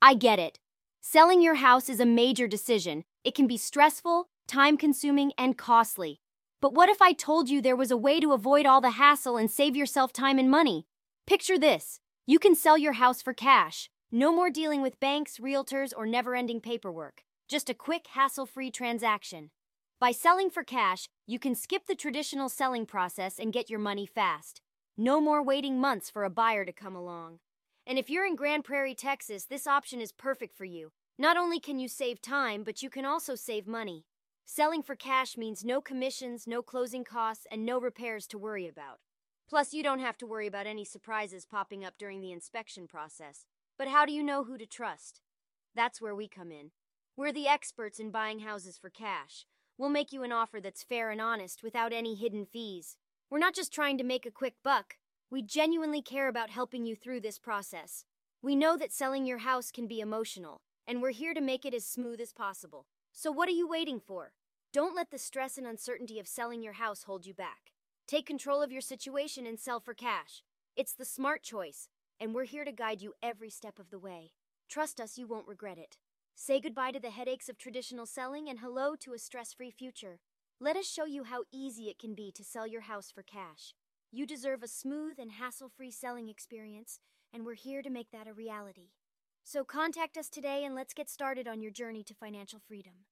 I get it. Selling your house is a major decision. It can be stressful, time consuming, and costly. But what if I told you there was a way to avoid all the hassle and save yourself time and money? Picture this you can sell your house for cash. No more dealing with banks, realtors, or never ending paperwork. Just a quick, hassle free transaction. By selling for cash, you can skip the traditional selling process and get your money fast. No more waiting months for a buyer to come along. And if you're in Grand Prairie, Texas, this option is perfect for you. Not only can you save time, but you can also save money. Selling for cash means no commissions, no closing costs, and no repairs to worry about. Plus, you don't have to worry about any surprises popping up during the inspection process. But how do you know who to trust? That's where we come in. We're the experts in buying houses for cash. We'll make you an offer that's fair and honest without any hidden fees. We're not just trying to make a quick buck. We genuinely care about helping you through this process. We know that selling your house can be emotional, and we're here to make it as smooth as possible. So what are you waiting for? Don't let the stress and uncertainty of selling your house hold you back. Take control of your situation and sell for cash. It's the smart choice, and we're here to guide you every step of the way. Trust us, you won't regret it. Say goodbye to the headaches of traditional selling and hello to a stress free future. Let us show you how easy it can be to sell your house for cash. You deserve a smooth and hassle free selling experience, and we're here to make that a reality. So contact us today and let's get started on your journey to financial freedom.